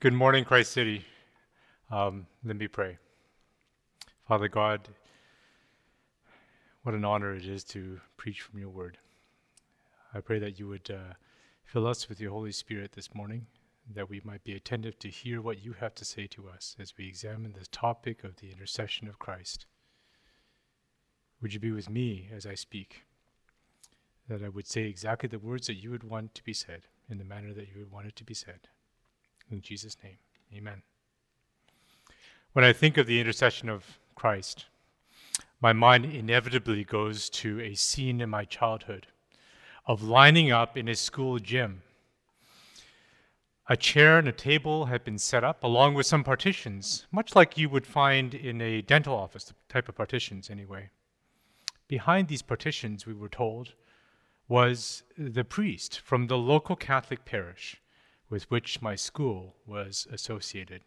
Good morning, Christ City. Um, let me pray. Father God, what an honor it is to preach from your word. I pray that you would uh, fill us with your Holy Spirit this morning, that we might be attentive to hear what you have to say to us as we examine this topic of the intercession of Christ. Would you be with me as I speak? That I would say exactly the words that you would want to be said in the manner that you would want it to be said. In Jesus' name, amen. When I think of the intercession of Christ, my mind inevitably goes to a scene in my childhood of lining up in a school gym. A chair and a table had been set up along with some partitions, much like you would find in a dental office, the type of partitions anyway. Behind these partitions, we were told, was the priest from the local Catholic parish with which my school was associated.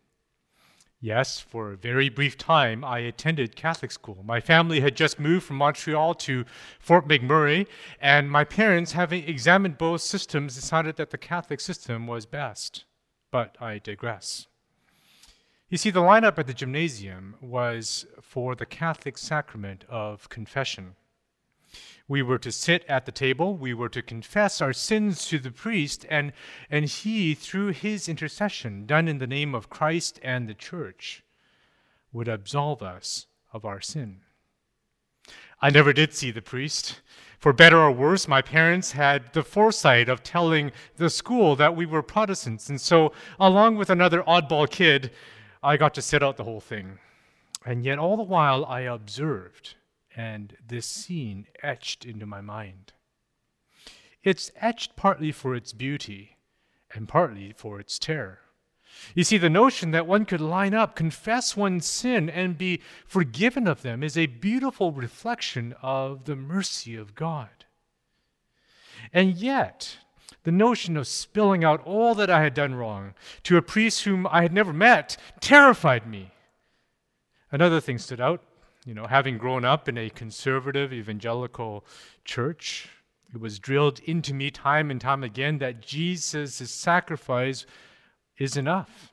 Yes, for a very brief time, I attended Catholic school. My family had just moved from Montreal to Fort McMurray, and my parents, having examined both systems, decided that the Catholic system was best. But I digress. You see, the lineup at the gymnasium was for the Catholic sacrament of confession. We were to sit at the table, we were to confess our sins to the priest, and, and he, through his intercession, done in the name of Christ and the church, would absolve us of our sin. I never did see the priest. For better or worse, my parents had the foresight of telling the school that we were Protestants, and so, along with another oddball kid, I got to sit out the whole thing. And yet, all the while, I observed and this scene etched into my mind. It's etched partly for its beauty and partly for its terror. You see, the notion that one could line up, confess one's sin, and be forgiven of them is a beautiful reflection of the mercy of God. And yet, the notion of spilling out all that I had done wrong to a priest whom I had never met terrified me. Another thing stood out you know, having grown up in a conservative evangelical church, it was drilled into me time and time again that Jesus' sacrifice is enough.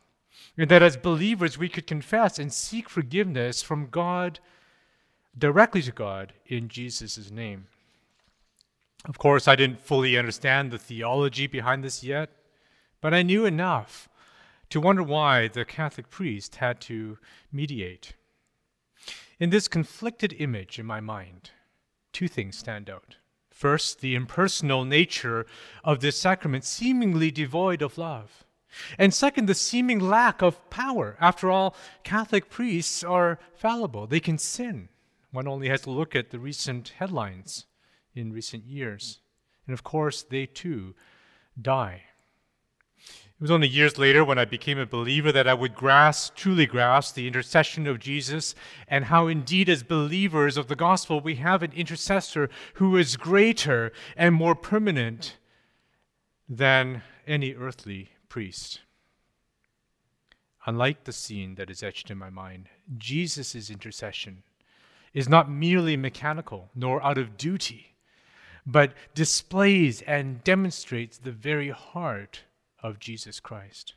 And that as believers, we could confess and seek forgiveness from God, directly to God, in Jesus' name. Of course, I didn't fully understand the theology behind this yet, but I knew enough to wonder why the Catholic priest had to mediate. In this conflicted image in my mind, two things stand out. First, the impersonal nature of this sacrament, seemingly devoid of love. And second, the seeming lack of power. After all, Catholic priests are fallible, they can sin. One only has to look at the recent headlines in recent years. And of course, they too die. It was only years later when I became a believer that I would grasp, truly grasp, the intercession of Jesus and how indeed, as believers of the gospel, we have an intercessor who is greater and more permanent than any earthly priest. Unlike the scene that is etched in my mind, Jesus' intercession is not merely mechanical nor out of duty, but displays and demonstrates the very heart of Jesus Christ.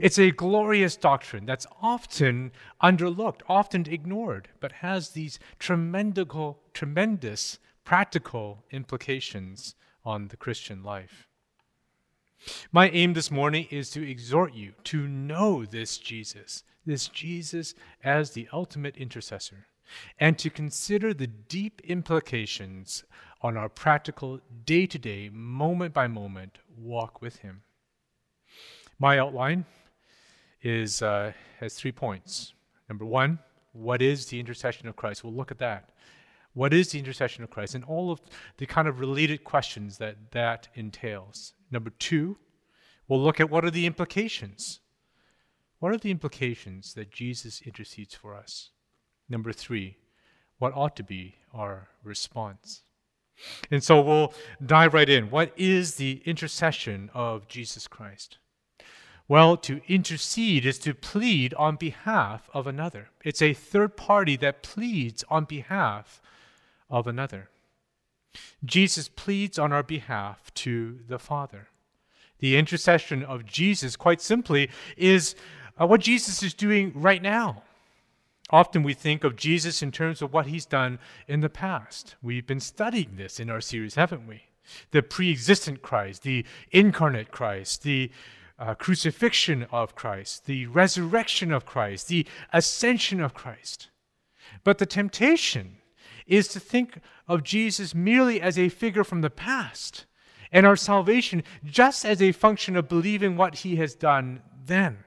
It's a glorious doctrine that's often underlooked, often ignored, but has these tremendous, tremendous practical implications on the Christian life. My aim this morning is to exhort you to know this Jesus, this Jesus as the ultimate intercessor, and to consider the deep implications on our practical, day to day, moment by moment walk with Him. My outline is uh, has three points. Number one, what is the intercession of Christ? We'll look at that. What is the intercession of Christ? And all of the kind of related questions that that entails. Number two, we'll look at what are the implications. What are the implications that Jesus intercedes for us? Number three, what ought to be our response? And so we'll dive right in. What is the intercession of Jesus Christ? Well, to intercede is to plead on behalf of another. It's a third party that pleads on behalf of another. Jesus pleads on our behalf to the Father. The intercession of Jesus, quite simply, is uh, what Jesus is doing right now. Often we think of Jesus in terms of what he's done in the past. We've been studying this in our series, haven't we? The pre existent Christ, the incarnate Christ, the uh, crucifixion of Christ, the resurrection of Christ, the ascension of Christ. But the temptation is to think of Jesus merely as a figure from the past and our salvation just as a function of believing what he has done then.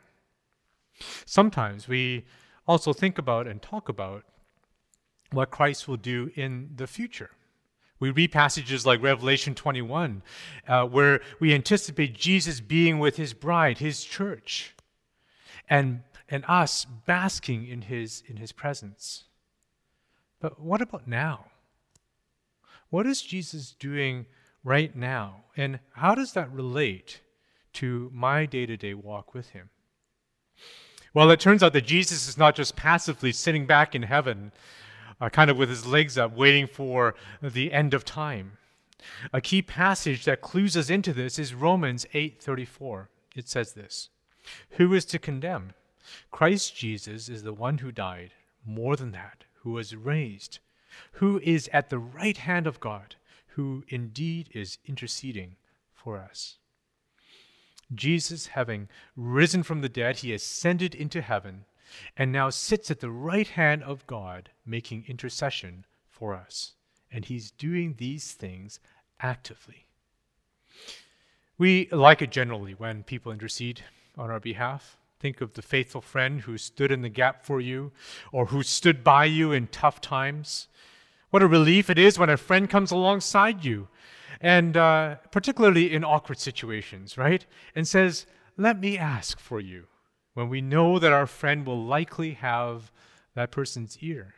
Sometimes we also think about and talk about what Christ will do in the future. We read passages like Revelation 21, uh, where we anticipate Jesus being with his bride, his church, and, and us basking in his, in his presence. But what about now? What is Jesus doing right now? And how does that relate to my day to day walk with him? Well, it turns out that Jesus is not just passively sitting back in heaven, uh, kind of with his legs up, waiting for the end of time. A key passage that clues us into this is Romans 8:34. It says this: "Who is to condemn? Christ Jesus is the one who died, more than that, who was raised, who is at the right hand of God, who indeed is interceding for us." Jesus, having risen from the dead, he ascended into heaven and now sits at the right hand of God, making intercession for us. And he's doing these things actively. We like it generally when people intercede on our behalf. Think of the faithful friend who stood in the gap for you or who stood by you in tough times. What a relief it is when a friend comes alongside you and uh, particularly in awkward situations, right? And says, Let me ask for you, when we know that our friend will likely have that person's ear.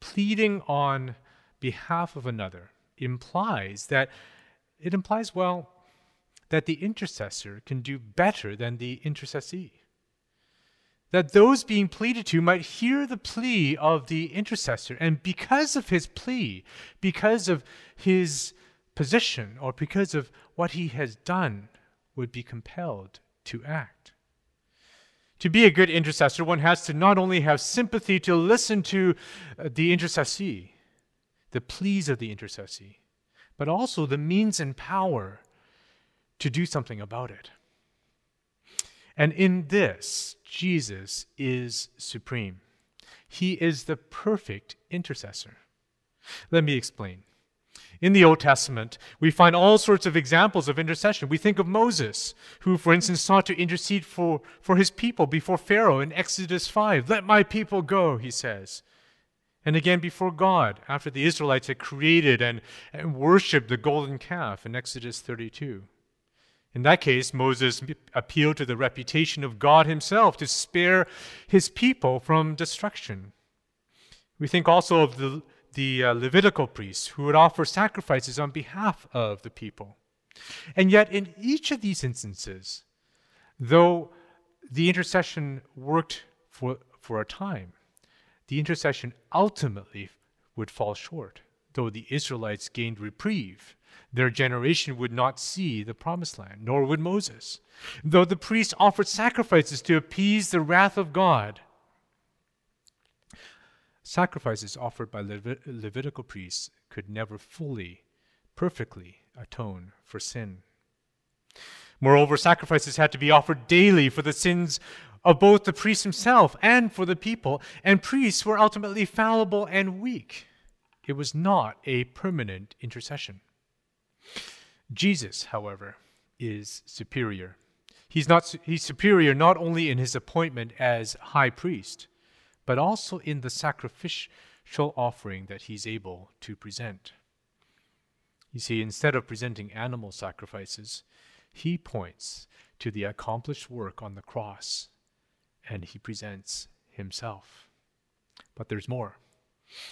Pleading on behalf of another implies that it implies, well, that the intercessor can do better than the intercessee. That those being pleaded to might hear the plea of the intercessor, and because of his plea, because of his position or because of what he has done would be compelled to act. To be a good intercessor, one has to not only have sympathy to listen to uh, the intercessee, the pleas of the intercessee, but also the means and power to do something about it. And in this, Jesus is supreme. He is the perfect intercessor. Let me explain. In the Old Testament, we find all sorts of examples of intercession. We think of Moses, who, for instance, sought to intercede for, for his people before Pharaoh in Exodus 5. Let my people go, he says. And again before God, after the Israelites had created and, and worshiped the golden calf in Exodus 32. In that case, Moses appealed to the reputation of God himself to spare his people from destruction. We think also of the the uh, Levitical priests who would offer sacrifices on behalf of the people. And yet, in each of these instances, though the intercession worked for, for a time, the intercession ultimately would fall short. Though the Israelites gained reprieve, their generation would not see the promised land, nor would Moses. Though the priests offered sacrifices to appease the wrath of God, Sacrifices offered by Levit- Levitical priests could never fully, perfectly atone for sin. Moreover, sacrifices had to be offered daily for the sins of both the priest himself and for the people, and priests were ultimately fallible and weak. It was not a permanent intercession. Jesus, however, is superior. He's, not, he's superior not only in his appointment as high priest, but also in the sacrificial offering that he's able to present. You see, instead of presenting animal sacrifices, he points to the accomplished work on the cross and he presents himself. But there's more.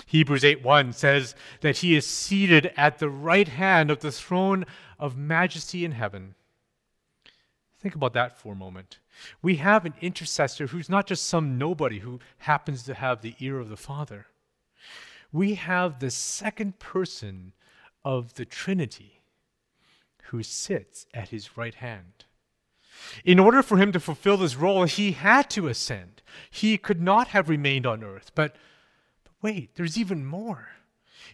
Hebrews 8:1 says that he is seated at the right hand of the throne of majesty in heaven. Think about that for a moment. We have an intercessor who's not just some nobody who happens to have the ear of the Father. We have the second person of the Trinity who sits at his right hand. In order for him to fulfill this role, he had to ascend. He could not have remained on earth. But, but wait, there's even more.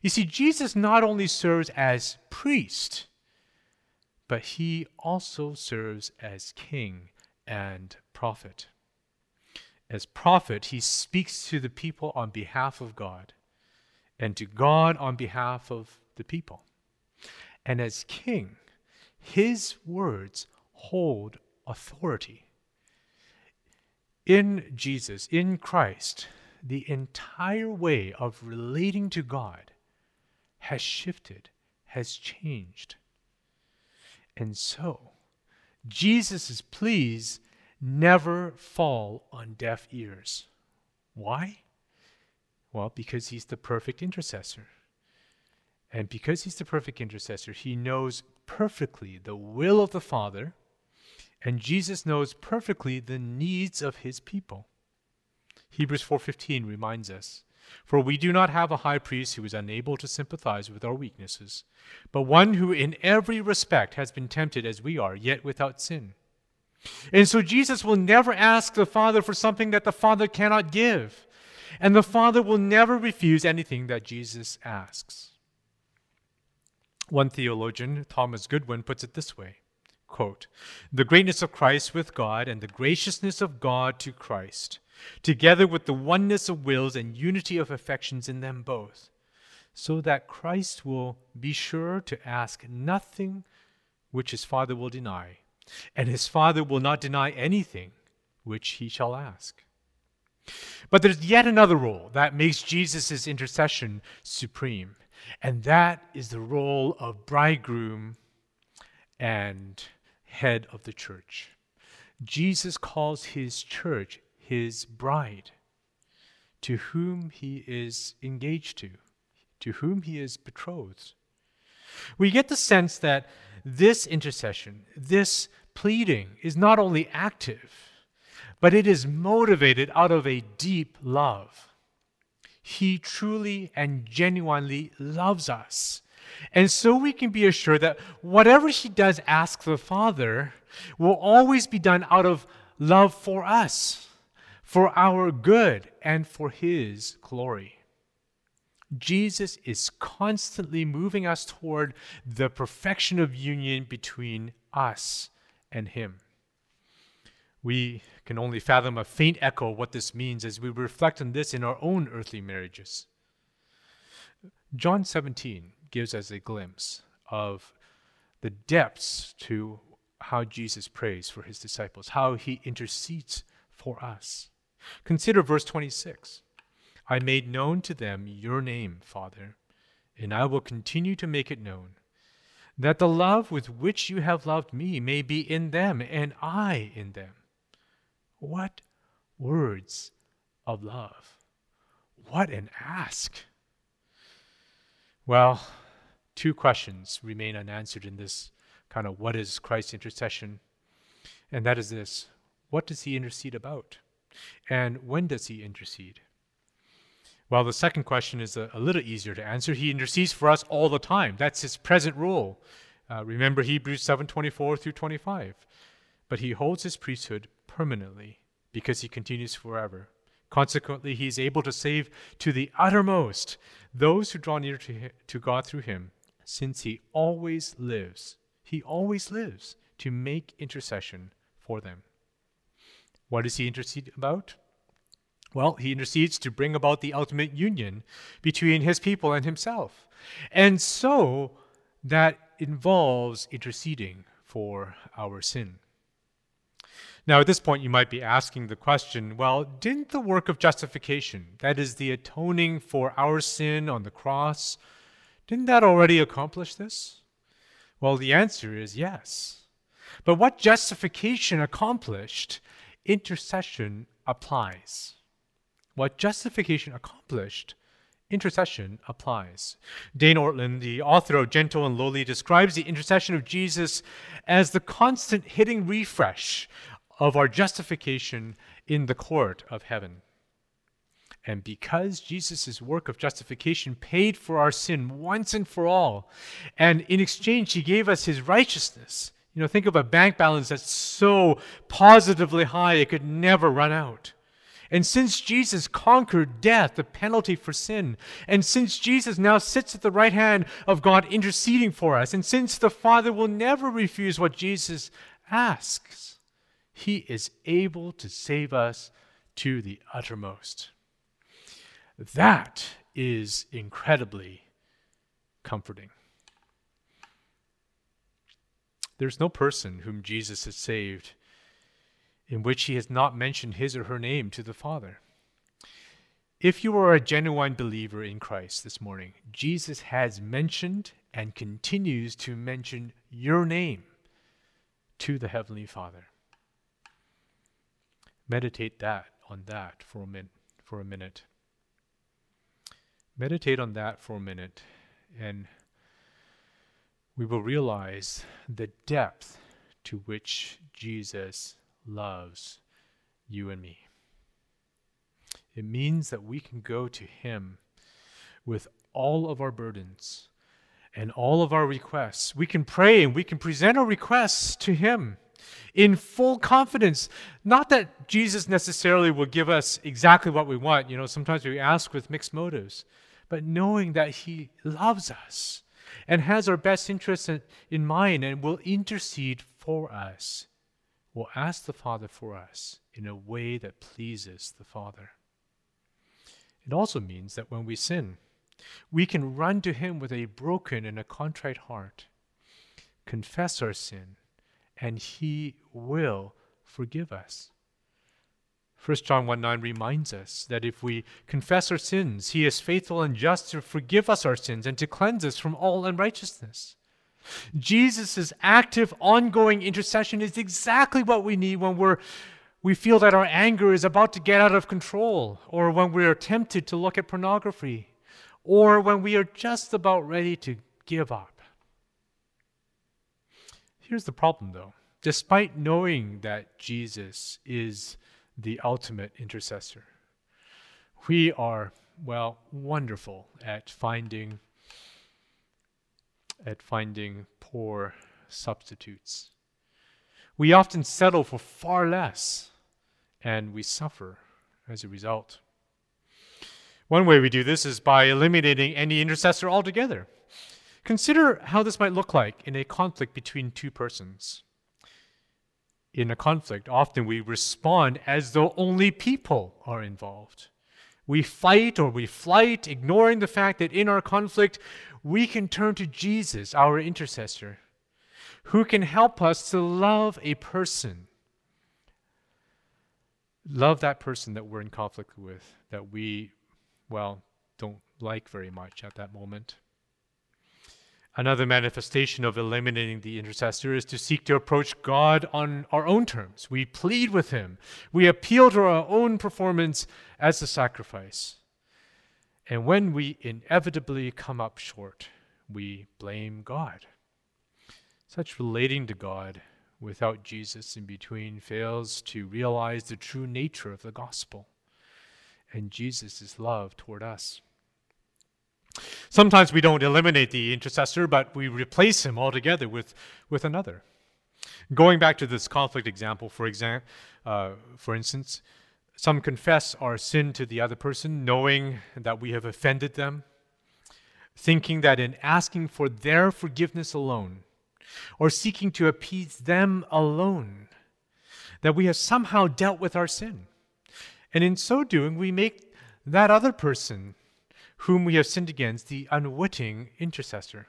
You see, Jesus not only serves as priest, but he also serves as king and prophet. As prophet, he speaks to the people on behalf of God and to God on behalf of the people. And as king, his words hold authority. In Jesus, in Christ, the entire way of relating to God has shifted, has changed. And so, Jesus' pleas never fall on deaf ears. Why? Well, because he's the perfect intercessor. And because he's the perfect intercessor, he knows perfectly the will of the Father, and Jesus knows perfectly the needs of his people. Hebrews 4:15 reminds us, "For we do not have a high priest who is unable to sympathize with our weaknesses, but one who in every respect has been tempted as we are, yet without sin." And so Jesus will never ask the Father for something that the Father cannot give. And the Father will never refuse anything that Jesus asks. One theologian, Thomas Goodwin, puts it this way quote, The greatness of Christ with God and the graciousness of God to Christ, together with the oneness of wills and unity of affections in them both, so that Christ will be sure to ask nothing which his Father will deny, and his Father will not deny anything which he shall ask. But there's yet another role that makes Jesus' intercession supreme, and that is the role of bridegroom and head of the church. Jesus calls his church his bride, to whom he is engaged to, to whom he is betrothed. We get the sense that this intercession, this pleading, is not only active, but it is motivated out of a deep love. He truly and genuinely loves us. And so we can be assured that whatever he does ask the Father will always be done out of love for us, for our good, and for his glory. Jesus is constantly moving us toward the perfection of union between us and him. We can only fathom a faint echo of what this means as we reflect on this in our own earthly marriages. John 17 gives us a glimpse of the depths to how Jesus prays for his disciples, how he intercedes for us. Consider verse 26 I made known to them your name, Father, and I will continue to make it known, that the love with which you have loved me may be in them, and I in them. What words of love! What an ask! Well, two questions remain unanswered in this kind of what is Christ's intercession? And that is this what does he intercede about? And when does he intercede? Well, the second question is a, a little easier to answer. He intercedes for us all the time. That's his present role. Uh, remember Hebrews 7:24 through 25. But he holds his priesthood permanently because he continues forever. Consequently, he is able to save to the uttermost those who draw near to, to God through him, since he always lives. He always lives to make intercession for them. What does he intercede about? Well, he intercedes to bring about the ultimate union between his people and himself. And so that involves interceding for our sin. Now, at this point, you might be asking the question well, didn't the work of justification, that is, the atoning for our sin on the cross, didn't that already accomplish this? Well, the answer is yes. But what justification accomplished, intercession applies. What justification accomplished, intercession applies. Dane Ortlund, the author of Gentle and Lowly, describes the intercession of Jesus as the constant hitting refresh of our justification in the court of heaven. And because Jesus' work of justification paid for our sin once and for all, and in exchange, he gave us his righteousness. You know, think of a bank balance that's so positively high it could never run out. And since Jesus conquered death, the penalty for sin, and since Jesus now sits at the right hand of God interceding for us, and since the Father will never refuse what Jesus asks, he is able to save us to the uttermost. That is incredibly comforting. There's no person whom Jesus has saved in which he has not mentioned his or her name to the Father. If you are a genuine believer in Christ this morning, Jesus has mentioned and continues to mention your name to the Heavenly Father. Meditate that on that for a minute for a minute. Meditate on that for a minute and we will realize the depth to which Jesus loves you and me. It means that we can go to Him with all of our burdens and all of our requests. We can pray and we can present our requests to Him in full confidence. Not that Jesus necessarily will give us exactly what we want. You know, sometimes we ask with mixed motives, but knowing that He loves us and has our best interests in mind and will intercede for us will ask the Father for us in a way that pleases the Father. It also means that when we sin, we can run to Him with a broken and a contrite heart, confess our sin, and He will forgive us. 1 John 1 9 reminds us that if we confess our sins, He is faithful and just to forgive us our sins and to cleanse us from all unrighteousness. Jesus' active, ongoing intercession is exactly what we need when we're, we feel that our anger is about to get out of control, or when we are tempted to look at pornography, or when we are just about ready to give up. Here's the problem, though. Despite knowing that Jesus is the ultimate intercessor, we are, well, wonderful at finding at finding poor substitutes. We often settle for far less, and we suffer as a result. One way we do this is by eliminating any intercessor altogether. Consider how this might look like in a conflict between two persons. In a conflict, often we respond as though only people are involved. We fight or we flight, ignoring the fact that in our conflict we can turn to Jesus, our intercessor, who can help us to love a person. Love that person that we're in conflict with, that we, well, don't like very much at that moment. Another manifestation of eliminating the intercessor is to seek to approach God on our own terms. We plead with Him, we appeal to our own performance as a sacrifice. And when we inevitably come up short, we blame God. Such relating to God without Jesus in between fails to realize the true nature of the gospel and Jesus' love toward us. Sometimes we don't eliminate the intercessor, but we replace him altogether with, with another. Going back to this conflict example, for example, uh, for instance, some confess our sin to the other person, knowing that we have offended them, thinking that in asking for their forgiveness alone, or seeking to appease them alone, that we have somehow dealt with our sin. And in so doing, we make that other person whom we have sinned against the unwitting intercessor.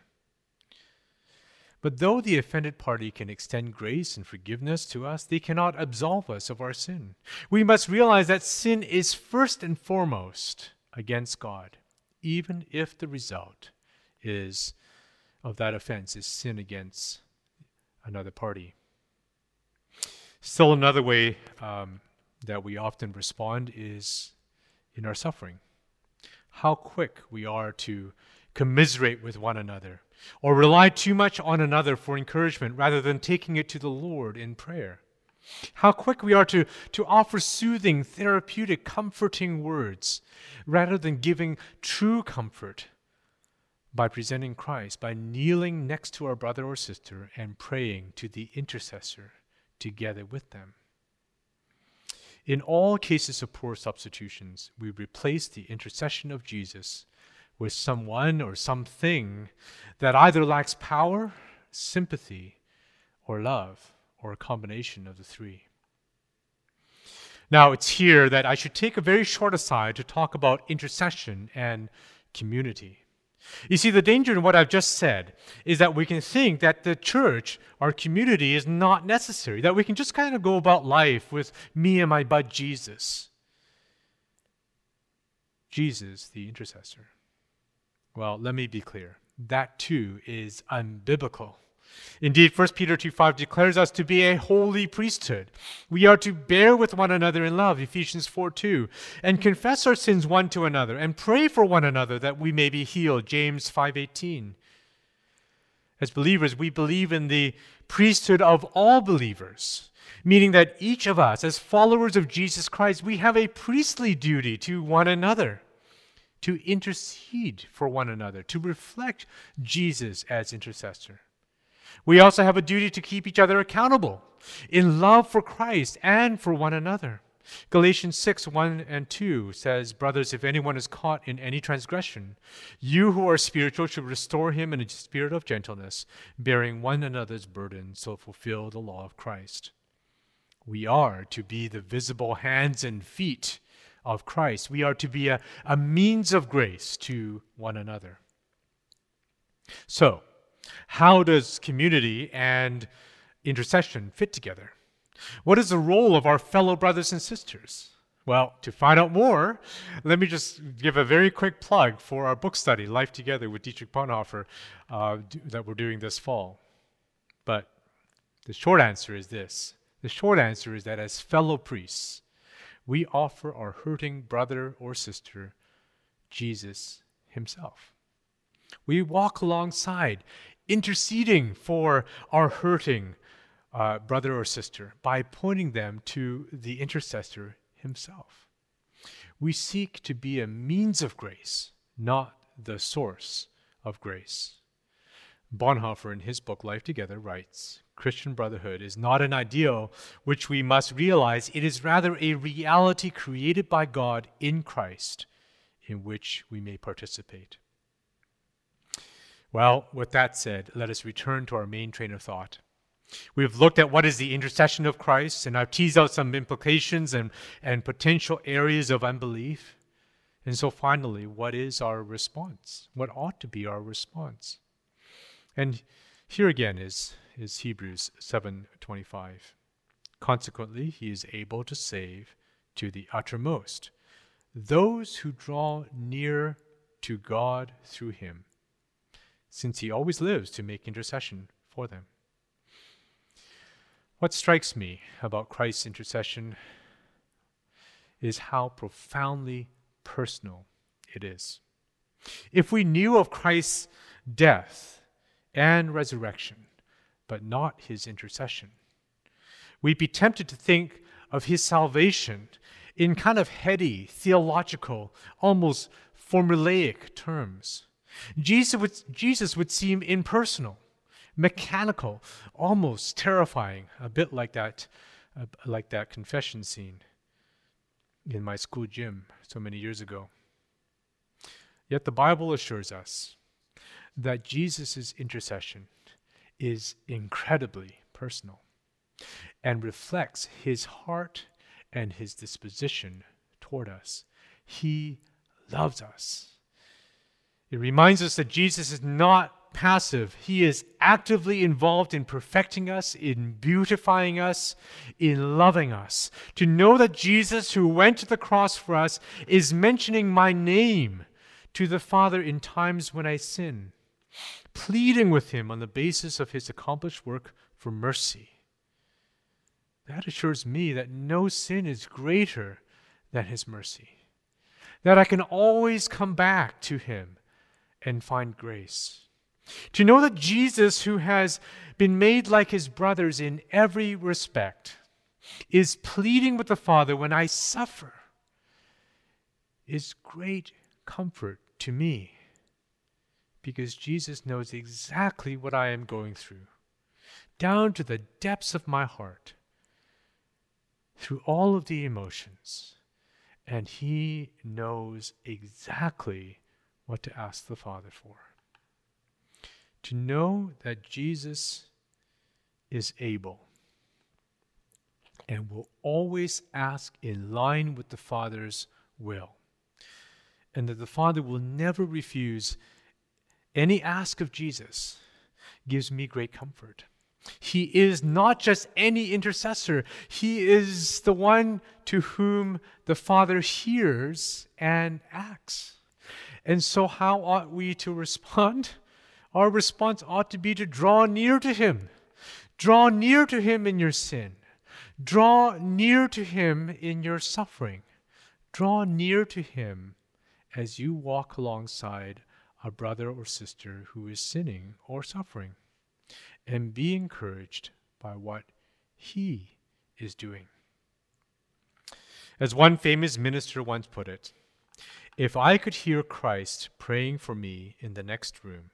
But though the offended party can extend grace and forgiveness to us, they cannot absolve us of our sin. We must realize that sin is first and foremost against God, even if the result is of that offense is sin against another party. Still, another way um, that we often respond is in our suffering. How quick we are to commiserate with one another or rely too much on another for encouragement rather than taking it to the Lord in prayer. How quick we are to, to offer soothing, therapeutic, comforting words rather than giving true comfort by presenting Christ, by kneeling next to our brother or sister and praying to the intercessor together with them. In all cases of poor substitutions, we replace the intercession of Jesus with someone or something that either lacks power, sympathy, or love, or a combination of the three. Now, it's here that I should take a very short aside to talk about intercession and community. You see, the danger in what I've just said is that we can think that the church, our community, is not necessary, that we can just kind of go about life with me and my bud Jesus. Jesus, the intercessor. Well, let me be clear. That too is unbiblical. Indeed, 1 Peter 2 5 declares us to be a holy priesthood. We are to bear with one another in love, Ephesians 4 2, and confess our sins one to another, and pray for one another that we may be healed, James 5 18. As believers, we believe in the priesthood of all believers, meaning that each of us, as followers of Jesus Christ, we have a priestly duty to one another to intercede for one another, to reflect Jesus as intercessor. We also have a duty to keep each other accountable in love for Christ and for one another. Galatians 6 1 and 2 says, Brothers, if anyone is caught in any transgression, you who are spiritual should restore him in a spirit of gentleness, bearing one another's burden, so fulfill the law of Christ. We are to be the visible hands and feet of Christ. We are to be a, a means of grace to one another. So, how does community and intercession fit together? What is the role of our fellow brothers and sisters? Well, to find out more, let me just give a very quick plug for our book study, Life Together with Dietrich Bonhoeffer, uh, that we're doing this fall. But the short answer is this the short answer is that as fellow priests, we offer our hurting brother or sister Jesus Himself. We walk alongside, interceding for our hurting uh, brother or sister by pointing them to the intercessor Himself. We seek to be a means of grace, not the source of grace. Bonhoeffer, in his book Life Together, writes Christian brotherhood is not an ideal which we must realize, it is rather a reality created by God in Christ in which we may participate. Well, with that said, let us return to our main train of thought. We've looked at what is the intercession of Christ, and I've teased out some implications and, and potential areas of unbelief. And so finally, what is our response? What ought to be our response? And here again is, is Hebrews 7:25. Consequently, he is able to save to the uttermost those who draw near to God through him, since he always lives to make intercession for them. What strikes me about Christ's intercession is how profoundly personal it is. If we knew of Christ's death and resurrection, but not his intercession. We'd be tempted to think of his salvation in kind of heady, theological, almost formulaic terms. Jesus would, Jesus would seem impersonal, mechanical, almost terrifying, a bit like that, uh, like that confession scene in my school gym so many years ago. Yet the Bible assures us that Jesus' intercession is incredibly personal and reflects his heart and his disposition toward us. He loves us. It reminds us that Jesus is not passive. He is actively involved in perfecting us, in beautifying us, in loving us. To know that Jesus, who went to the cross for us, is mentioning my name to the Father in times when I sin pleading with him on the basis of his accomplished work for mercy. That assures me that no sin is greater than his mercy, that I can always come back to him and find grace. To know that Jesus, who has been made like his brothers in every respect, is pleading with the Father when I suffer is great comfort to me because Jesus knows exactly what I am going through, down to the depths of my heart, through all of the emotions, and He knows exactly what to ask the Father for. To know that Jesus is able and will always ask in line with the Father's will, and that the Father will never refuse any ask of Jesus, gives me great comfort. He is not just any intercessor, He is the one to whom the Father hears and acts. And so, how ought we to respond? Our response ought to be to draw near to Him. Draw near to Him in your sin. Draw near to Him in your suffering. Draw near to Him as you walk alongside a brother or sister who is sinning or suffering and be encouraged by what he is doing. As one famous minister once put it, if I could hear Christ praying for me in the next room,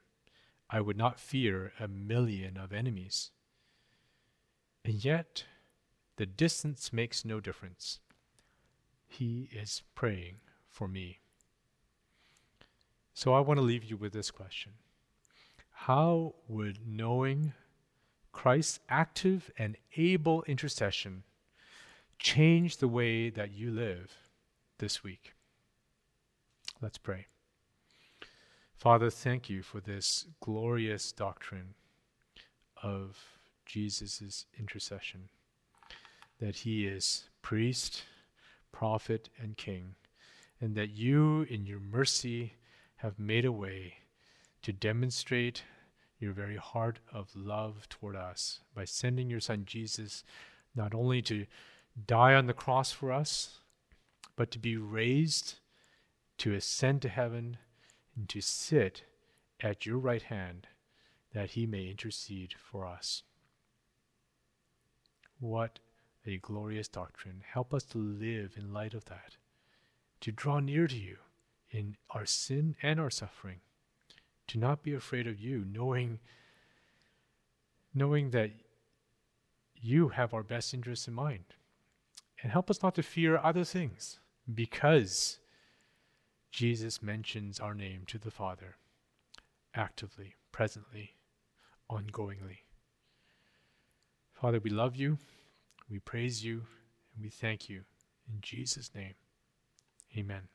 I would not fear a million of enemies. And yet, the distance makes no difference. He is praying for me. So I want to leave you with this question How would knowing Christ's active and able intercession change the way that you live this week? Let's pray. Father, thank you for this glorious doctrine of Jesus' intercession, that he is priest, prophet, and king, and that you, in your mercy, have made a way to demonstrate your very heart of love toward us by sending your Son Jesus not only to die on the cross for us, but to be raised, to ascend to heaven, and to sit at your right hand that he may intercede for us. What a glorious doctrine. Help us to live in light of that, to draw near to you in our sin and our suffering to not be afraid of you, knowing, knowing that you have our best interests in mind. And help us not to fear other things because Jesus mentions our name to the Father actively, presently, ongoingly. Father, we love you, we praise you, and we thank you. In Jesus' name, amen.